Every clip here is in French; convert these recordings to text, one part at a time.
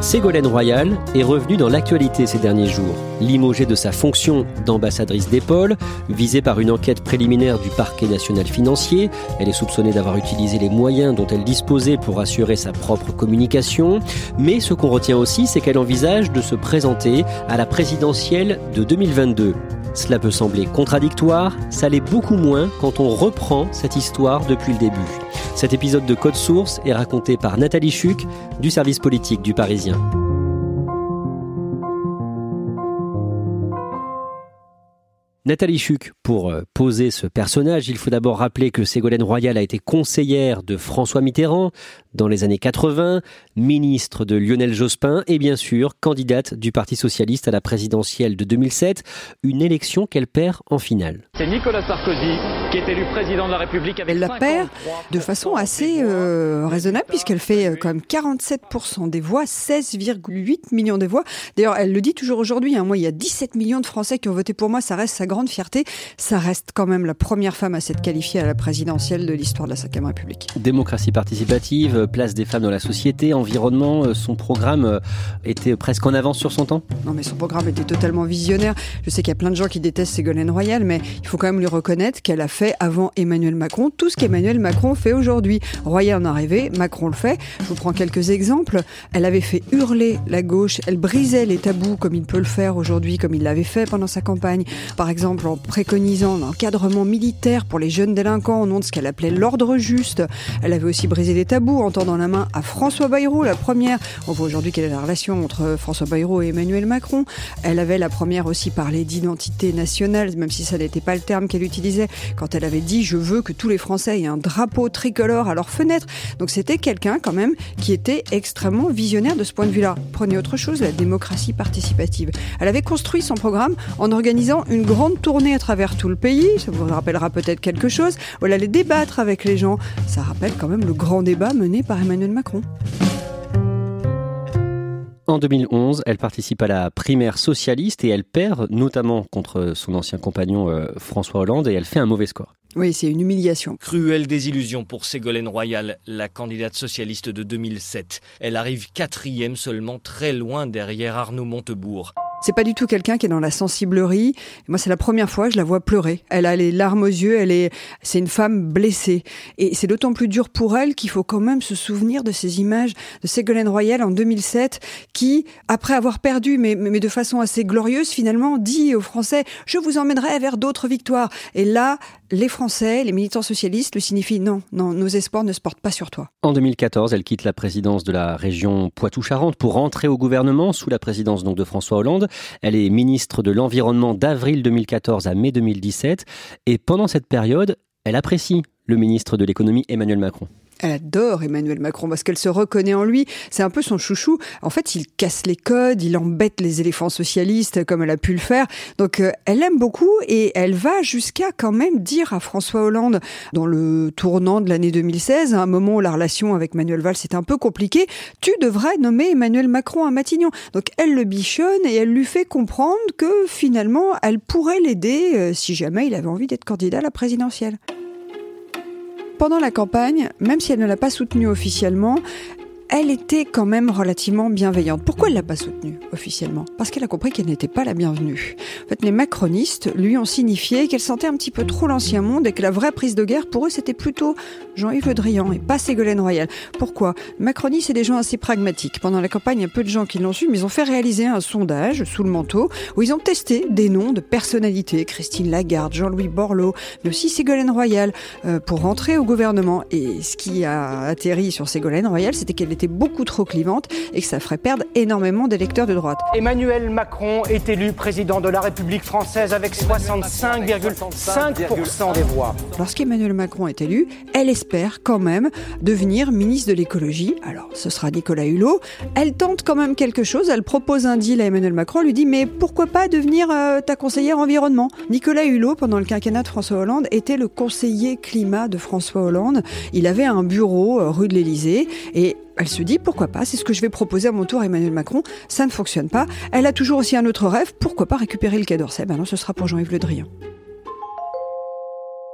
Ségolène Royal est revenue dans l'actualité ces derniers jours. Limogée de sa fonction d'ambassadrice d'épaule, visée par une enquête préliminaire du parquet national financier, elle est soupçonnée d'avoir utilisé les moyens dont elle disposait pour assurer sa propre communication. Mais ce qu'on retient aussi, c'est qu'elle envisage de se présenter à la présidentielle de 2022. Cela peut sembler contradictoire, ça l'est beaucoup moins quand on reprend cette histoire depuis le début. Cet épisode de Code Source est raconté par Nathalie Chuc du service politique du Parisien. Nathalie Chuc, pour euh, poser ce personnage, il faut d'abord rappeler que Ségolène Royal a été conseillère de François Mitterrand dans les années 80, ministre de Lionel Jospin et bien sûr candidate du Parti socialiste à la présidentielle de 2007, une élection qu'elle perd en finale. C'est Nicolas Sarkozy qui est élu président de la République avec Elle la perd de façon assez euh, raisonnable puisqu'elle fait euh, quand même 47% des voix, 16,8 millions de voix. D'ailleurs, elle le dit toujours aujourd'hui, hein, moi il y a 17 millions de Français qui ont voté pour moi, ça reste sa grande fierté. Ça reste quand même la première femme à s'être qualifiée à la présidentielle de l'histoire de la Ve République. Démocratie participative, place des femmes dans la société, environnement, euh, son programme euh, était presque en avance sur son temps? Non mais son programme était totalement visionnaire. Je sais qu'il y a plein de gens qui détestent Ségolène Royal, mais il faut quand même lui reconnaître qu'elle a fait avant Emmanuel Macron tout ce qu'Emmanuel Macron fait aujourd'hui. Royal en a rêvé, Macron le fait. Je vous prends quelques exemples. Elle avait fait hurler la gauche, elle brisait les tabous comme il peut le faire aujourd'hui, comme il l'avait fait pendant sa campagne. Par exemple, en préconisant l'encadrement militaire pour les jeunes délinquants au nom de ce qu'elle appelait l'ordre juste. Elle avait aussi brisé les tabous en tendant la main à François Bayrou, la première. On voit aujourd'hui quelle est la relation entre François Bayrou et Emmanuel Macron. Elle avait la première aussi parlé d'identité nationale, même si ça n'était pas le terme qu'elle utilisait, quand elle avait dit je veux que tous les Français aient un drapeau tricolore à leur fenêtre. Donc c'était quelqu'un quand même qui était extrêmement visionnaire de ce point de vue-là. Prenez autre chose, la démocratie participative. Elle avait construit son programme en organisant une grande tournée à travers tout le pays, ça vous rappellera peut-être quelque chose. Voilà, les débattre avec les gens, ça rappelle quand même le grand débat mené par Emmanuel Macron. En 2011, elle participe à la primaire socialiste et elle perd notamment contre son ancien compagnon euh, François Hollande et elle fait un mauvais score. Oui, c'est une humiliation. Cruelle désillusion pour Ségolène Royal, la candidate socialiste de 2007. Elle arrive quatrième seulement, très loin derrière Arnaud Montebourg. C'est pas du tout quelqu'un qui est dans la sensiblerie. Moi, c'est la première fois je la vois pleurer. Elle a les larmes aux yeux. Elle est, c'est une femme blessée. Et c'est d'autant plus dur pour elle qu'il faut quand même se souvenir de ces images de Ségolène Royal en 2007, qui, après avoir perdu, mais, mais de façon assez glorieuse, finalement, dit aux Français, je vous emmènerai vers d'autres victoires. Et là, les Français, les militants socialistes le signifient non, non, nos espoirs ne se portent pas sur toi. En 2014, elle quitte la présidence de la région Poitou-Charentes pour rentrer au gouvernement sous la présidence donc de François Hollande. Elle est ministre de l'Environnement d'avril 2014 à mai 2017 et pendant cette période, elle apprécie le ministre de l'économie Emmanuel Macron. Elle adore Emmanuel Macron parce qu'elle se reconnaît en lui. C'est un peu son chouchou. En fait, il casse les codes, il embête les éléphants socialistes comme elle a pu le faire. Donc, euh, elle aime beaucoup et elle va jusqu'à quand même dire à François Hollande, dans le tournant de l'année 2016, à un moment où la relation avec Manuel Valls est un peu compliquée, tu devrais nommer Emmanuel Macron à Matignon. Donc, elle le bichonne et elle lui fait comprendre que finalement, elle pourrait l'aider euh, si jamais il avait envie d'être candidat à la présidentielle pendant la campagne, même si elle ne l'a pas soutenu officiellement, elle était quand même relativement bienveillante. Pourquoi elle l'a pas soutenue officiellement? Parce qu'elle a compris qu'elle n'était pas la bienvenue. En fait, les macronistes lui ont signifié qu'elle sentait un petit peu trop l'ancien monde et que la vraie prise de guerre pour eux c'était plutôt Jean-Yves Le Drian et pas Ségolène Royal. Pourquoi? Macronistes c'est des gens assez pragmatiques. Pendant la campagne, il y a peu de gens qui l'ont su, mais ils ont fait réaliser un sondage sous le manteau où ils ont testé des noms de personnalités, Christine Lagarde, Jean-Louis Borloo, mais aussi Ségolène Royal, euh, pour rentrer au gouvernement. Et ce qui a atterri sur Ségolène Royal, c'était qu'elle était beaucoup trop clivante et que ça ferait perdre énormément d'électeurs de droite. Emmanuel Macron est élu président de la République française avec 65,5% des voix. Lorsqu'Emmanuel Macron est élu, elle espère quand même devenir ministre de l'écologie. Alors, ce sera Nicolas Hulot. Elle tente quand même quelque chose. Elle propose un deal à Emmanuel Macron. Elle lui dit Mais pourquoi pas devenir euh, ta conseillère environnement? Nicolas Hulot, pendant le quinquennat de François Hollande, était le conseiller climat de François Hollande. Il avait un bureau euh, rue de l'Élysée et elle se dit pourquoi pas, c'est ce que je vais proposer à mon tour à Emmanuel Macron, ça ne fonctionne pas. Elle a toujours aussi un autre rêve, pourquoi pas récupérer le Quai d'Orsay Ben non, ce sera pour Jean-Yves Le Drian.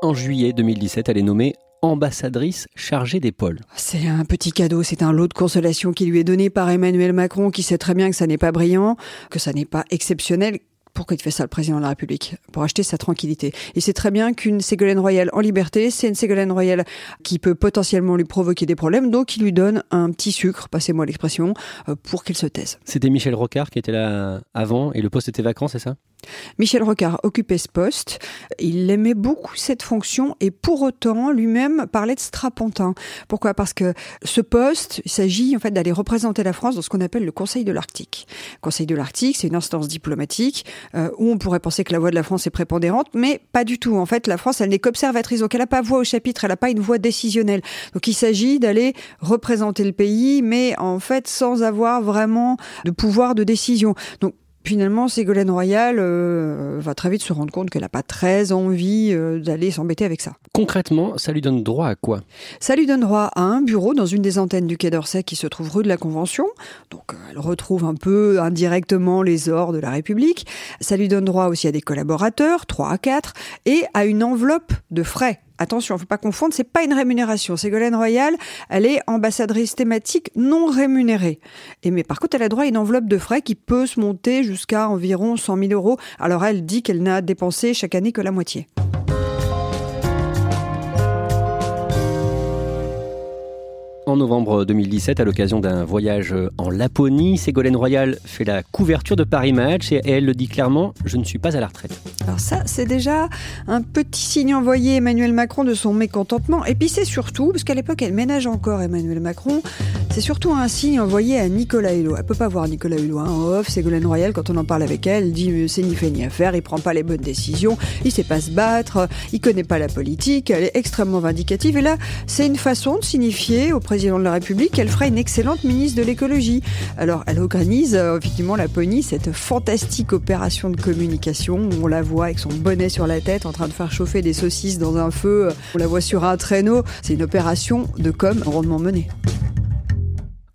En juillet 2017, elle est nommée ambassadrice chargée des pôles. C'est un petit cadeau, c'est un lot de consolation qui lui est donné par Emmanuel Macron, qui sait très bien que ça n'est pas brillant, que ça n'est pas exceptionnel, pourquoi il fait ça, le président de la République? Pour acheter sa tranquillité. Il sait très bien qu'une Ségolène Royal en liberté, c'est une Ségolène Royal qui peut potentiellement lui provoquer des problèmes, donc il lui donne un petit sucre, passez-moi l'expression, euh, pour qu'il se taise. C'était Michel Rocard qui était là avant et le poste était vacant, c'est ça? Michel Rocard occupait ce poste. Il aimait beaucoup cette fonction et pour autant, lui-même parlait de strapontin. Pourquoi? Parce que ce poste, il s'agit en fait d'aller représenter la France dans ce qu'on appelle le Conseil de l'Arctique. Conseil de l'Arctique, c'est une instance diplomatique euh, où on pourrait penser que la voix de la France est prépondérante, mais pas du tout. En fait, la France, elle n'est qu'observatrice, donc elle n'a pas voix au chapitre, elle n'a pas une voix décisionnelle. Donc il s'agit d'aller représenter le pays, mais en fait sans avoir vraiment de pouvoir de décision. Donc Finalement, Ségolène Royal euh, va très vite se rendre compte qu'elle n'a pas très envie euh, d'aller s'embêter avec ça. Concrètement, ça lui donne droit à quoi? Ça lui donne droit à un bureau dans une des antennes du Quai d'Orsay qui se trouve rue de la Convention. Donc euh, elle retrouve un peu indirectement les ors de la République. Ça lui donne droit aussi à des collaborateurs, 3 à 4, et à une enveloppe de frais attention, faut pas confondre, c'est pas une rémunération. Ségolène Royal, elle est ambassadrice thématique non rémunérée. Et mais par contre, elle a droit à une enveloppe de frais qui peut se monter jusqu'à environ 100 000 euros. Alors elle dit qu'elle n'a dépensé chaque année que la moitié. En novembre 2017, à l'occasion d'un voyage en Laponie, Ségolène Royal fait la couverture de Paris Match et elle le dit clairement Je ne suis pas à la retraite. Alors, ça, c'est déjà un petit signe envoyé Emmanuel Macron de son mécontentement. Et puis, c'est surtout, parce qu'à l'époque, elle ménage encore Emmanuel Macron, c'est surtout un signe envoyé à Nicolas Hulot. Elle peut pas voir Nicolas Hulot hein. en off. Ségolène Royal, quand on en parle avec elle, dit c'est ni fait ni à faire, il prend pas les bonnes décisions, il sait pas se battre, il connaît pas la politique, elle est extrêmement vindicative. Et là, c'est une façon de signifier au président de la République qu'elle fera une excellente ministre de l'écologie. Alors, elle organise euh, effectivement la Pony, cette fantastique opération de communication où on la voit avec son bonnet sur la tête en train de faire chauffer des saucisses dans un feu. On la voit sur un traîneau. C'est une opération de com rondement menée.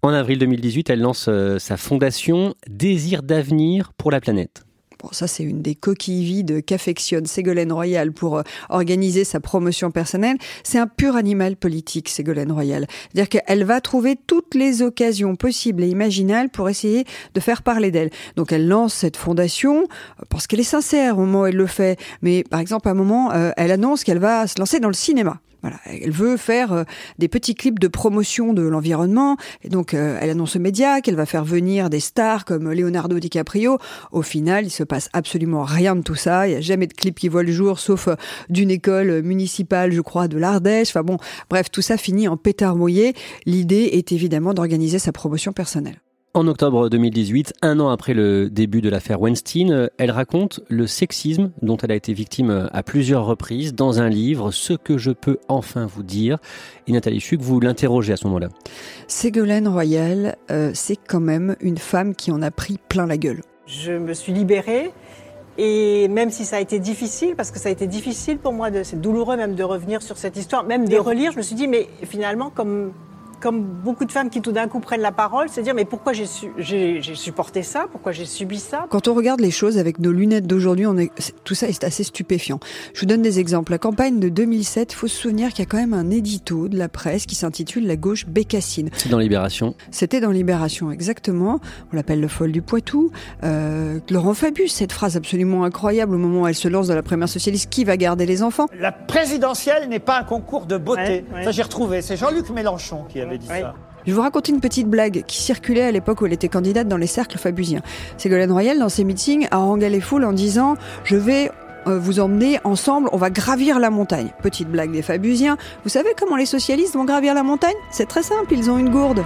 En avril 2018, elle lance euh, sa fondation Désir d'avenir pour la planète. Bon, ça, c'est une des coquilles vides qu'affectionne Ségolène Royal pour euh, organiser sa promotion personnelle. C'est un pur animal politique, Ségolène Royal. C'est-à-dire qu'elle va trouver toutes les occasions possibles et imaginables pour essayer de faire parler d'elle. Donc, elle lance cette fondation euh, parce qu'elle est sincère au moment où elle le fait. Mais, par exemple, à un moment, euh, elle annonce qu'elle va se lancer dans le cinéma. Voilà, elle veut faire euh, des petits clips de promotion de l'environnement. Et donc, euh, elle annonce aux médias qu'elle va faire venir des stars comme Leonardo DiCaprio. Au final, il se passe absolument rien de tout ça. Il n'y a jamais de clip qui voit le jour, sauf euh, d'une école municipale, je crois, de l'Ardèche. Enfin bon, bref, tout ça finit en pétard mouillé. L'idée est évidemment d'organiser sa promotion personnelle. En octobre 2018, un an après le début de l'affaire Weinstein, elle raconte le sexisme dont elle a été victime à plusieurs reprises dans un livre, Ce que je peux enfin vous dire. Et Nathalie Chuc, vous l'interrogez à ce moment-là. Ségolène Royal, euh, c'est quand même une femme qui en a pris plein la gueule. Je me suis libérée. Et même si ça a été difficile, parce que ça a été difficile pour moi, c'est douloureux même de revenir sur cette histoire, même de relire, je me suis dit, mais finalement, comme comme beaucoup de femmes qui tout d'un coup prennent la parole, c'est dire mais pourquoi j'ai supporté ça, pourquoi j'ai subi ça? Quand on regarde les choses avec nos lunettes d'aujourd'hui, tout ça est assez stupéfiant. Je vous donne des exemples. La campagne de 2007, il faut se souvenir qu'il y a quand même un édito de la presse qui s'intitule La gauche bécassine. C'est dans Libération. C'était dans Libération, exactement. On l'appelle le folle du Poitou. Euh, Laurent Fabius, cette phrase absolument incroyable au moment où elle se lance dans la première socialiste, qui va garder les enfants? La présidentielle n'est pas un concours de beauté. Ça j'ai retrouvé. C'est Jean-Luc Mélenchon qui avait je vous raconte une petite blague qui circulait à l'époque où elle était candidate dans les cercles fabusiens. Ségolène Royal, dans ses meetings, a rangé les foules en disant Je vais euh, vous emmener ensemble, on va gravir la montagne. Petite blague des Fabusiens. Vous savez comment les socialistes vont gravir la montagne? C'est très simple, ils ont une gourde.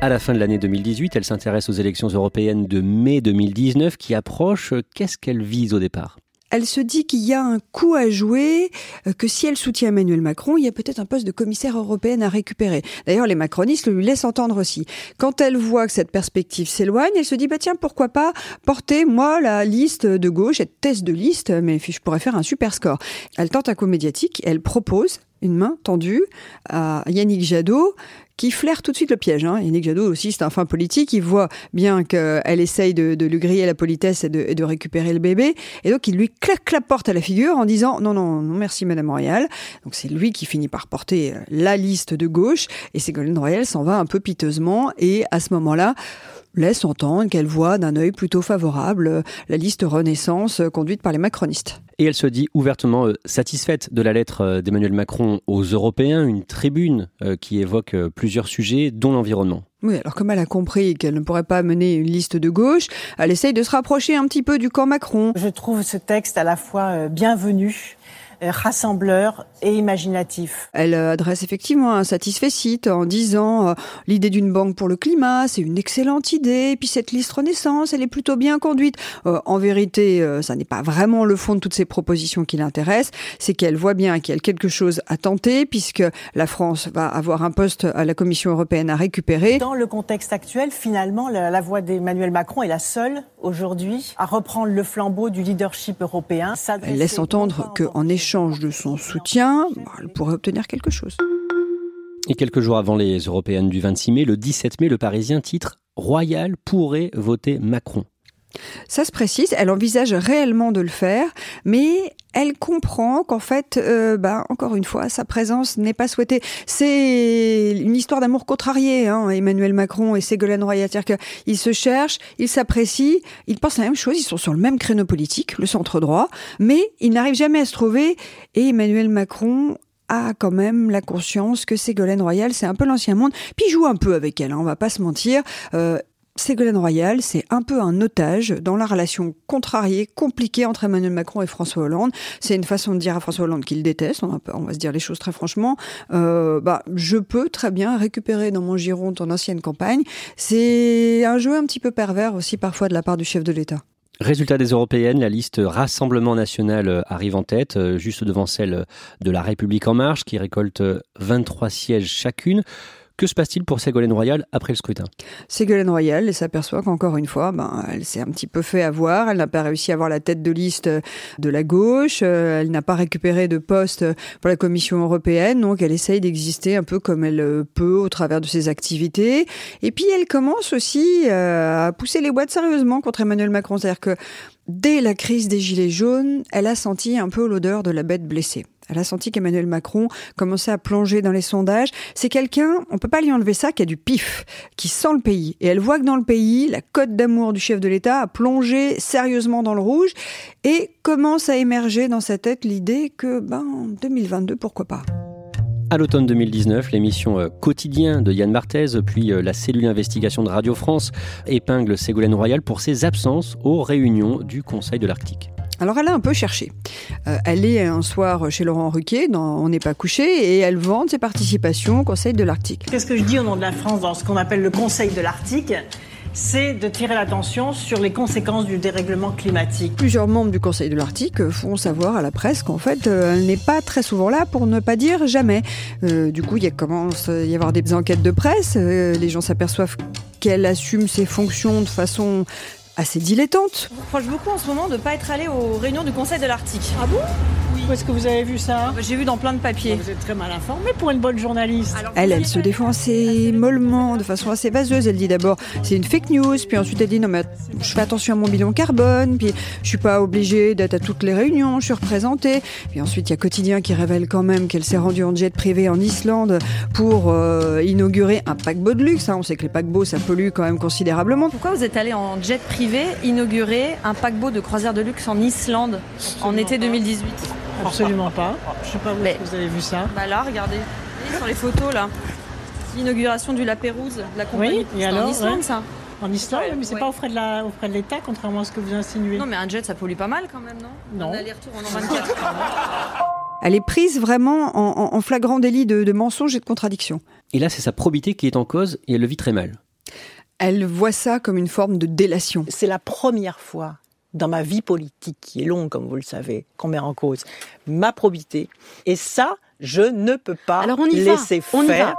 à la fin de l'année 2018. Elle s'intéresse aux élections européennes de mai 2019 qui approchent. Qu'est-ce qu'elle vise au départ? Elle se dit qu'il y a un coup à jouer, euh, que si elle soutient Emmanuel Macron, il y a peut-être un poste de commissaire européenne à récupérer. D'ailleurs, les macronistes lui laissent entendre aussi. Quand elle voit que cette perspective s'éloigne, elle se dit, bah tiens, pourquoi pas porter, moi, la liste de gauche, être test de liste, mais je pourrais faire un super score. Elle tente un coup médiatique, elle propose une main tendue à Yannick Jadot, qui flaire tout de suite le piège. Hein. Yannick Jadot aussi, c'est un fin politique, il voit bien qu'elle essaye de, de, lui griller la politesse et de, et de, récupérer le bébé, et donc il lui claque la porte à la figure en disant non, non, non, merci Madame Royal. Donc c'est lui qui finit par porter la liste de gauche, et Ségolène Royal s'en va un peu piteusement, et à ce moment-là, laisse entendre qu'elle voit d'un œil plutôt favorable la liste Renaissance conduite par les macronistes. Et elle se dit ouvertement euh, satisfaite de la lettre euh, d'Emmanuel Macron aux Européens, une tribune euh, qui évoque plusieurs sujets, dont l'environnement. Oui, alors comme elle a compris qu'elle ne pourrait pas mener une liste de gauche, elle essaye de se rapprocher un petit peu du camp Macron. Je trouve ce texte à la fois bienvenu euh, rassembleur et imaginatif. Elle euh, adresse effectivement un satisfait en disant euh, l'idée d'une banque pour le climat, c'est une excellente idée, et puis cette liste Renaissance, elle est plutôt bien conduite. en vérité, ça n'est pas vraiment le fond de toutes ces propositions qui l'intéressent, c'est qu'elle voit bien qu'il y a quelque chose à tenter, puisque la France va avoir un poste à la Commission européenne à récupérer. Dans le contexte actuel, finalement, la, la voix d'Emmanuel Macron est la seule aujourd'hui à reprendre le flambeau du leadership européen. Elle laisse entendre qu'en échange échange de son soutien, bah, elle pourrait obtenir quelque chose. Et quelques jours avant les européennes du 26 mai, le 17 mai, le Parisien titre Royal pourrait voter Macron. Ça se précise, elle envisage réellement de le faire, mais elle comprend qu'en fait, euh, bah, encore une fois, sa présence n'est pas souhaitée. C'est une histoire d'amour contrarié, hein, Emmanuel Macron et Ségolène Royal. C'est-à-dire qu'ils se cherchent, ils s'apprécient, ils pensent la même chose, ils sont sur le même créneau politique, le centre droit, mais ils n'arrivent jamais à se trouver. Et Emmanuel Macron a quand même la conscience que Ségolène Royal, c'est un peu l'ancien monde, puis joue un peu avec elle, hein, on va pas se mentir. Euh, Ségolène Royal, c'est un peu un otage dans la relation contrariée, compliquée entre Emmanuel Macron et François Hollande. C'est une façon de dire à François Hollande qu'il déteste, on va, se dire les choses très franchement. Euh, bah, je peux très bien récupérer dans mon giron ton ancienne campagne. C'est un jeu un petit peu pervers aussi parfois de la part du chef de l'État. Résultat des européennes, la liste Rassemblement national euh, arrive en tête, euh, juste devant celle de la République en marche, qui récolte 23 sièges chacune. Que se passe-t-il pour Ségolène Royal après le scrutin? Ségolène Royal s'aperçoit qu'encore une fois, ben, elle s'est un petit peu fait avoir. Elle n'a pas réussi à avoir la tête de liste de la gauche. Euh, elle n'a pas récupéré de poste pour la Commission européenne. Donc, elle essaye d'exister un peu comme elle peut au travers de ses activités. Et puis, elle commence aussi euh, à pousser les boîtes sérieusement contre Emmanuel Macron. C'est-à-dire que dès la crise des Gilets jaunes, elle a senti un peu l'odeur de la bête blessée. Elle a senti qu'Emmanuel Macron commençait à plonger dans les sondages. C'est quelqu'un, on peut pas lui enlever ça, qui a du pif, qui sent le pays. Et elle voit que dans le pays, la cote d'amour du chef de l'État a plongé sérieusement dans le rouge et commence à émerger dans sa tête l'idée que, ben, 2022, pourquoi pas. À l'automne 2019, l'émission euh, Quotidien de Yann Marthez, puis euh, la cellule investigation de Radio France épingle Ségolène Royal pour ses absences aux réunions du Conseil de l'Arctique. Alors elle a un peu cherché. Euh, elle est un soir chez Laurent Ruquier, dans On n'est pas couché, et elle vante ses participations au Conseil de l'Arctique. Qu'est-ce que je dis au nom de la France dans ce qu'on appelle le Conseil de l'Arctique? C'est de tirer l'attention sur les conséquences du dérèglement climatique. Plusieurs membres du Conseil de l'Arctique font savoir à la presse qu'en fait, euh, elle n'est pas très souvent là pour ne pas dire jamais. Euh, du coup, il commence à y avoir des enquêtes de presse. les gens s'aperçoivent qu'elle assume ses fonctions de façon assez dilettante. Je vous reproche beaucoup en ce moment de ne pas être allé aux réunions du Conseil de l'Arctique. Ah bon? Où est-ce que vous avez vu ça? J'ai vu dans plein de papiers. Vous êtes très mal informé pour une bonne journaliste. elle, elle se défend assez mollement, de façon assez vaseuse. Elle dit d'abord c'est une fake news, puis ensuite elle dit non mais je fais attention à mon bilan carbone, puis je suis pas obligée d'être à toutes les réunions, je suis représentée. Puis ensuite il y a Quotidien qui révèle quand même qu'elle s'est rendue en jet privé en Islande pour euh, inaugurer un paquebot de luxe. Hein. On sait que les paquebots ça pollue quand même considérablement. Pourquoi vous êtes allé en jet privé? Inaugurer un paquebot de croisière de luxe en Islande en été 2018 Absolument pas. Je sais pas où vous avez vu ça. Bah là, regardez. Sur les photos là. L'inauguration du La Pérouse, de la compagnie. Oui, et alors, en Islande ça. En Islande, mais c'est pas au frais de l'État, contrairement à ce que vous insinuez. Non, mais un jet, ça pollue pas mal quand même, non? Non. Un aller-retour en 24. Elle est prise vraiment en, flagrant délit de, de mensonge et de contradiction. Et là, c'est sa probité qui est en cause et elle le vit très mal. Elle voit ça comme une forme de délation. C'est la première fois dans ma vie politique, qui est longue, comme vous le savez, qu'on met en cause ma probité. Et ça, je ne peux pas Alors on y laisser on faire.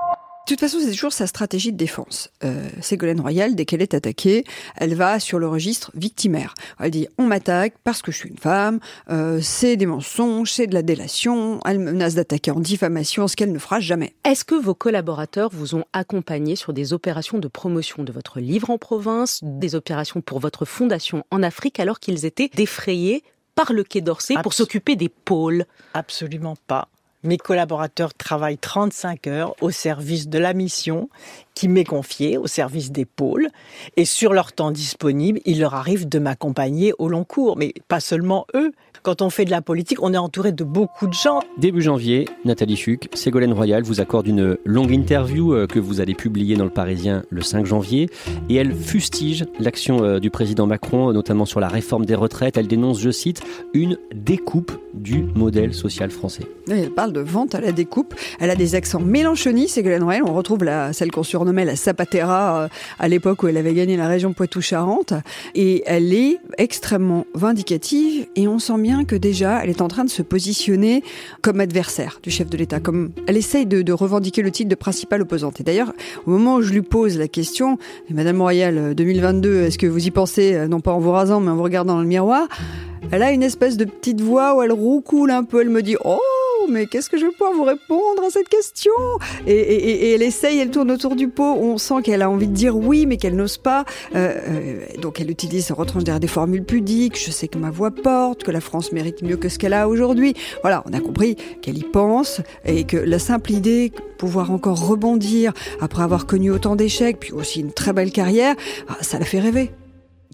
De toute façon, c'est toujours sa stratégie de défense. Euh, Ségolène Royal, dès qu'elle est attaquée, elle va sur le registre victimaire. Elle dit on m'attaque parce que je suis une femme, euh, c'est des mensonges, c'est de la délation, elle menace d'attaquer en diffamation, ce qu'elle ne fera jamais. Est-ce que vos collaborateurs vous ont accompagné sur des opérations de promotion de votre livre en province, des opérations pour votre fondation en Afrique, alors qu'ils étaient défrayés par le Quai d'Orsay pour s'occuper des pôles? Absolument pas. Mes collaborateurs travaillent 35 heures au service de la mission qui m'est confiée, au service des pôles. Et sur leur temps disponible, il leur arrive de m'accompagner au long cours. Mais pas seulement eux. Quand on fait de la politique, on est entouré de beaucoup de gens. Début janvier, Nathalie Chuc, Ségolène Royal vous accorde une longue interview euh, que vous allez publier dans le Parisien le 5 janvier et elle fustige l'action euh, du président Macron, notamment sur la réforme des retraites. Elle dénonce, je cite, une découpe du modèle social français. Et Elle parle de vente à la découpe. Elle a des accents mélanchonis, Ségolène Royal. On retrouve la, celle qu'on surnommait la Zapatera euh, à l'époque où elle avait gagné la région Poitou-Charentes. Et elle est extrêmement vindicative et on sent bien que déjà elle est en train de se positionner comme adversaire du chef de l'État. Comme elle essaye de, de revendiquer le titre de principale opposante. Et d'ailleurs, au moment où je lui pose la question, Madame Royal, euh, 2022, est-ce que vous y pensez, euh, non pas en vous rasant, mais en vous regardant dans le miroir Elle a une espèce de petite voix où elle roucoule un peu. Elle me dit Oh, mais qu'est-ce que je vais pouvoir vous répondre à cette question? Et, et- et elle essaye, elle tourne autour du pot. On sent qu'elle a envie de dire oui, mais qu'elle n'ose pas. Euh, euh, donc elle utilise, elle retranche derrière des formules pudiques. Je sais que ma voix porte, que la France mérite mieux que ce qu'elle a aujourd'hui. Voilà, on a compris qu'elle y pense et que la simple idée, de pouvoir encore rebondir après avoir connu autant d'échecs, puis aussi une très belle carrière, ah, ça la fait rêver.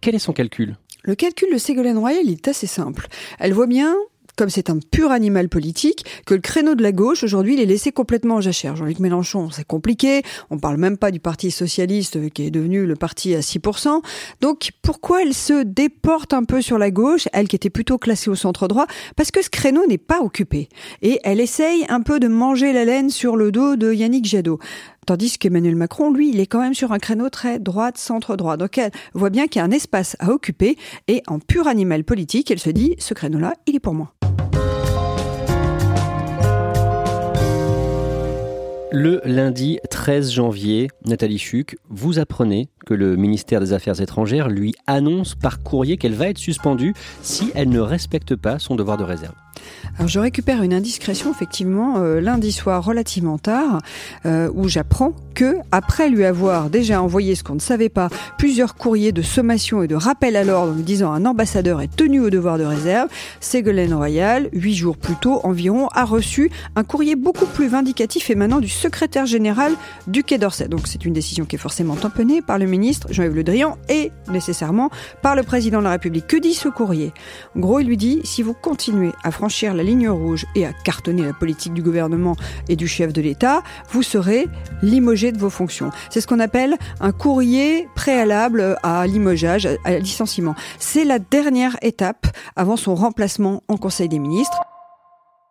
Quel est son calcul? Le calcul de Ségolène Royal il est assez simple. Elle voit bien comme c'est un pur animal politique, que le créneau de la gauche, aujourd'hui, il est laissé complètement en jachère. Jean-Luc Mélenchon, c'est compliqué. On parle même pas du Parti Socialiste, euh, qui est devenu le parti à 6%. Donc, pourquoi elle se déporte un peu sur la gauche, elle qui était plutôt classée au centre droit? Parce que ce créneau n'est pas occupé. Et elle essaye un peu de manger la laine sur le dos de Yannick Jadot. Tandis qu'Emmanuel Macron, lui, il est quand même sur un créneau très droite, centre-droit. Donc elle voit bien qu'il y a un espace à occuper et en pur animal politique, elle se dit, ce créneau-là, il est pour moi. Le lundi 13 janvier, Nathalie Chuc, vous apprenez que le ministère des Affaires étrangères lui annonce par courrier qu'elle va être suspendue si elle ne respecte pas son devoir de réserve. Alors je récupère une indiscrétion effectivement euh, lundi soir relativement tard euh, où j'apprends que après lui avoir déjà envoyé ce qu'on ne savait pas plusieurs courriers de sommation et de rappel à l'ordre en lui disant un ambassadeur est tenu au devoir de réserve, Ségolène Royal, huit jours plus tôt environ, a reçu un courrier beaucoup plus vindicatif émanant du secrétaire général du Quai d'Orsay. Donc c'est une décision qui est forcément tamponnée par le ministre Jean-Yves Le Drian et nécessairement par le président de la République. Que dit ce courrier? En gros, il lui dit si vous continuez à franchir la ligne rouge et à cartonner la politique du gouvernement et du chef de l'État, vous serez limogé de vos fonctions. C'est ce qu'on appelle un courrier préalable à limogeage, à licenciement. C'est la dernière étape avant son remplacement en Conseil des ministres.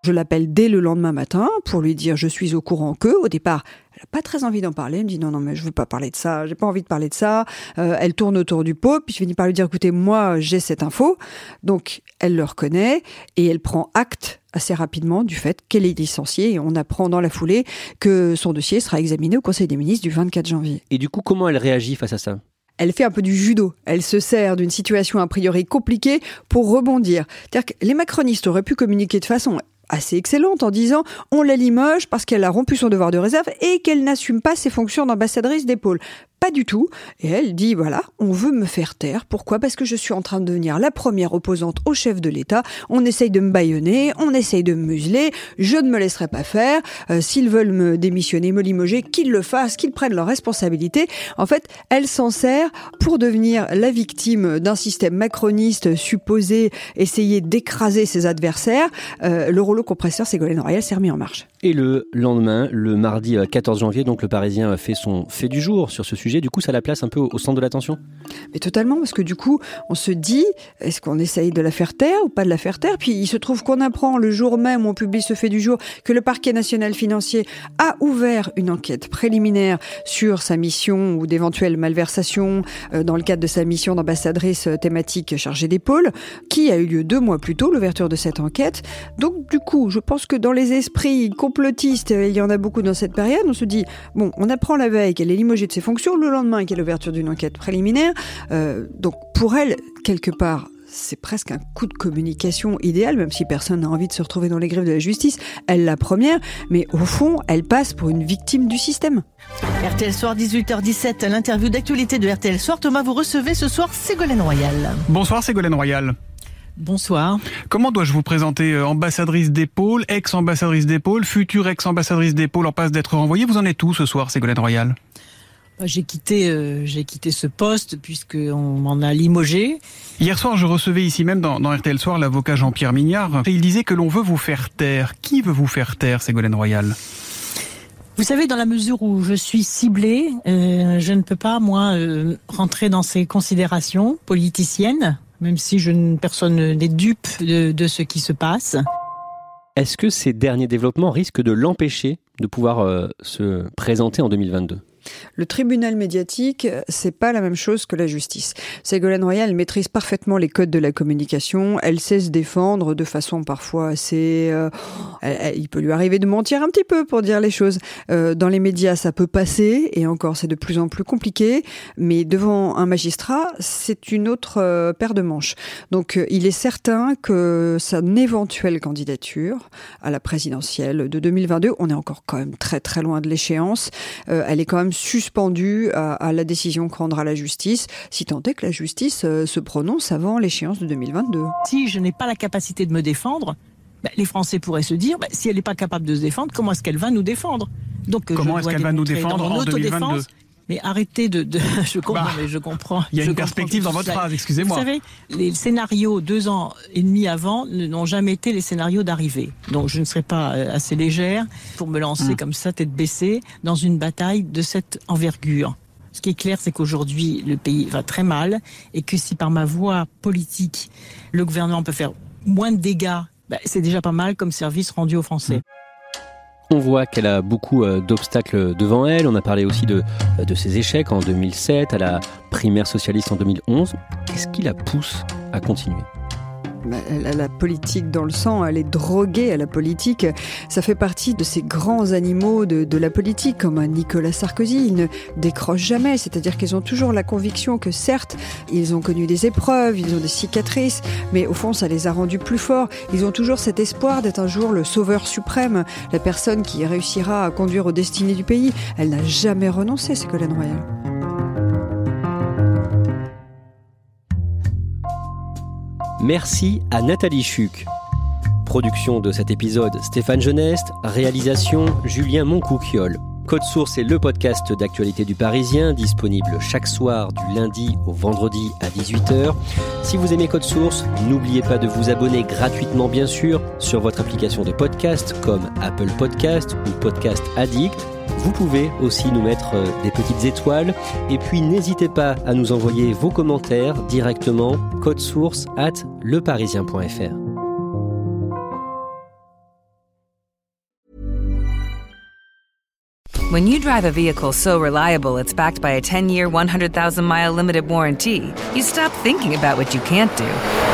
Je l'appelle dès le lendemain matin pour lui dire je suis au courant que, au départ, elle n'a pas très envie d'en parler. Elle me dit non, non, mais je veux pas parler de ça, j'ai pas envie de parler de ça. Euh, elle tourne autour du pot, puis je finis par lui dire écoutez, moi j'ai cette info. Donc elle le reconnaît et elle prend acte assez rapidement du fait qu'elle est licenciée et on apprend dans la foulée que son dossier sera examiné au Conseil des ministres du 24 janvier. Et du coup, comment elle réagit face à ça? Elle fait un peu du judo. Elle se sert d'une situation a priori compliquée pour rebondir. C'est-à-dire que les macronistes auraient pu communiquer de façon assez excellente en disant on la limoge parce qu'elle a rompu son devoir de réserve et qu'elle n'assume pas ses fonctions d'ambassadrice pôles. Pas du tout. Et elle dit voilà, on veut me faire taire. Pourquoi? Parce que je suis en train de devenir la première opposante au chef de l'État. On essaye de me baïonner, on essaye de me museler. Je ne me laisserai pas faire. Euh, S'ils veulent me démissionner, me limoger, qu'ils le fassent, qu'ils prennent leurs responsabilités. En fait, elle s'en sert pour devenir la victime d'un système macroniste supposé essayer d'écraser ses adversaires. Euh, le rouleau compresseur Ségolène Royal s'est remis en marche. Et le lendemain, le mardi 14 janvier, donc le Parisien fait son fait du jour sur ce sujet. Du coup, ça la place un peu au centre de l'attention? Mais totalement, parce que du coup, on se dit, est-ce qu'on essaye de la faire taire ou pas de la faire taire? Puis il se trouve qu'on apprend le jour même où on publie ce fait du jour que le parquet national financier a ouvert une enquête préliminaire sur sa mission ou d'éventuelles malversations euh, dans le cadre de sa mission d'ambassadrice thématique chargée des pôles, qui a eu lieu deux mois plus tôt, l'ouverture de cette enquête. Donc du coup, je pense que dans les esprits complotistes, il y en a beaucoup dans cette période, on se dit, bon, on apprend la veille qu'elle est limogée de ses fonctions, le lendemain qu'il y a l'ouverture d'une enquête préliminaire. Euh, donc pour elle, quelque part, c'est presque un coup de communication idéal, même si personne n'a envie de se retrouver dans les griffes de la justice. Elle la première, mais au fond, elle passe pour une victime du système. RTL Soir, 18h17, l'interview d'actualité de RTL Soir. Thomas, vous recevez ce soir Ségolène Royal. Bonsoir Ségolène Royal. Bonsoir. Comment dois-je vous présenter euh, ambassadrice d'épaule, ex-ambassadrice d'épaule, future ex-ambassadrice d'épaule en passe d'être renvoyée? Vous en êtes où ce soir, Ségolène Royal? Bah, j'ai quitté, euh, j'ai quitté ce poste puisqu'on m'en a limogé. Hier soir, je recevais ici même dans, RTL Soir l'avocat Jean-Pierre Mignard. Et il disait que l'on veut vous faire taire. Qui veut vous faire taire, Ségolène Royal? Vous savez, dans la mesure où je suis ciblée, euh, je ne peux pas, moi, rentrer dans ces considérations politiciennes même si je, personne n'est dupe de, ce qui se passe. Est-ce que ces derniers développements risquent de l'empêcher de pouvoir euh, se présenter en 2022 le tribunal médiatique, c'est pas la même chose que la justice. Ségolène Royal maîtrise parfaitement les codes de la communication. Elle sait se défendre de façon parfois assez. Euh, il peut lui arriver de mentir un petit peu pour dire les choses. Euh, dans les médias, ça peut passer, et encore, c'est de plus en plus compliqué. Mais devant un magistrat, c'est une autre euh, paire de manches. Donc, il est certain que son éventuelle candidature à la présidentielle de 2022, on est encore quand même très très loin de l'échéance. elle est quand même suspendu à, la décision que rendra la justice, si tant est que la justice euh, se prononce avant l'échéance de 2022. Si je n'ai pas la capacité de me défendre, bah, les Français pourraient se dire, bah, si elle n'est pas capable de se défendre, comment est-ce qu'elle va nous défendre? Donc, euh, comment est-ce qu'elle va nous défendre en 2022 mais arrêtez de. je comprends, bah, mais je comprends. Il y a une perspective dans votre phrase, excusez-moi. Vous savez, les scénarios deux ans et demi avant n'ont jamais été les scénarios d'arrivée. Donc je ne serai pas euh, assez légère pour me lancer hmm. comme ça, tête baissée, dans une bataille de cette envergure. Ce qui est clair, c'est qu'aujourd'hui, le pays va très mal et que si par ma voix politique, le gouvernement peut faire moins de dégâts, bah, c'est déjà pas mal comme service rendu aux Français. Hmm. On voit qu'elle a beaucoup euh, d'obstacles devant elle. On a parlé aussi de, euh, de ses échecs en 2007, à la primaire socialiste en 2011. Qu'est-ce qui la pousse à continuer? La politique dans le sang, elle est droguée à la politique. Ça fait partie de ces grands animaux de, la politique, comme Nicolas Sarkozy. Ils ne décrochent jamais, c'est-à-dire qu'ils ont toujours la conviction que certes, ils ont connu des épreuves, ils ont des cicatrices, mais au fond, ça les a rendus plus forts. Ils ont toujours cet espoir d'être un jour le sauveur suprême, la personne qui réussira à conduire aux destinées du pays. Elle n'a jamais renoncé, Ségolène Royal. Merci à Nathalie Chuc. Production de cet épisode Stéphane Geneste, réalisation Julien Moncouquiole. Code Source est le podcast d'actualité du Parisien, disponible chaque soir du lundi au vendredi à 18h. Si vous aimez Code Source, n'oubliez pas de vous abonner gratuitement bien sûr sur votre application de podcast comme Apple Podcast ou Podcast Addict vous pouvez aussi nous mettre euh, des petites étoiles et puis n'hésitez pas à nous envoyer vos commentaires directement code source at leparisien.fr. When you drive a vehicle so reliable it's backed by a 10-year, 100,000-mile limited warranty, you stop thinking about what you can't do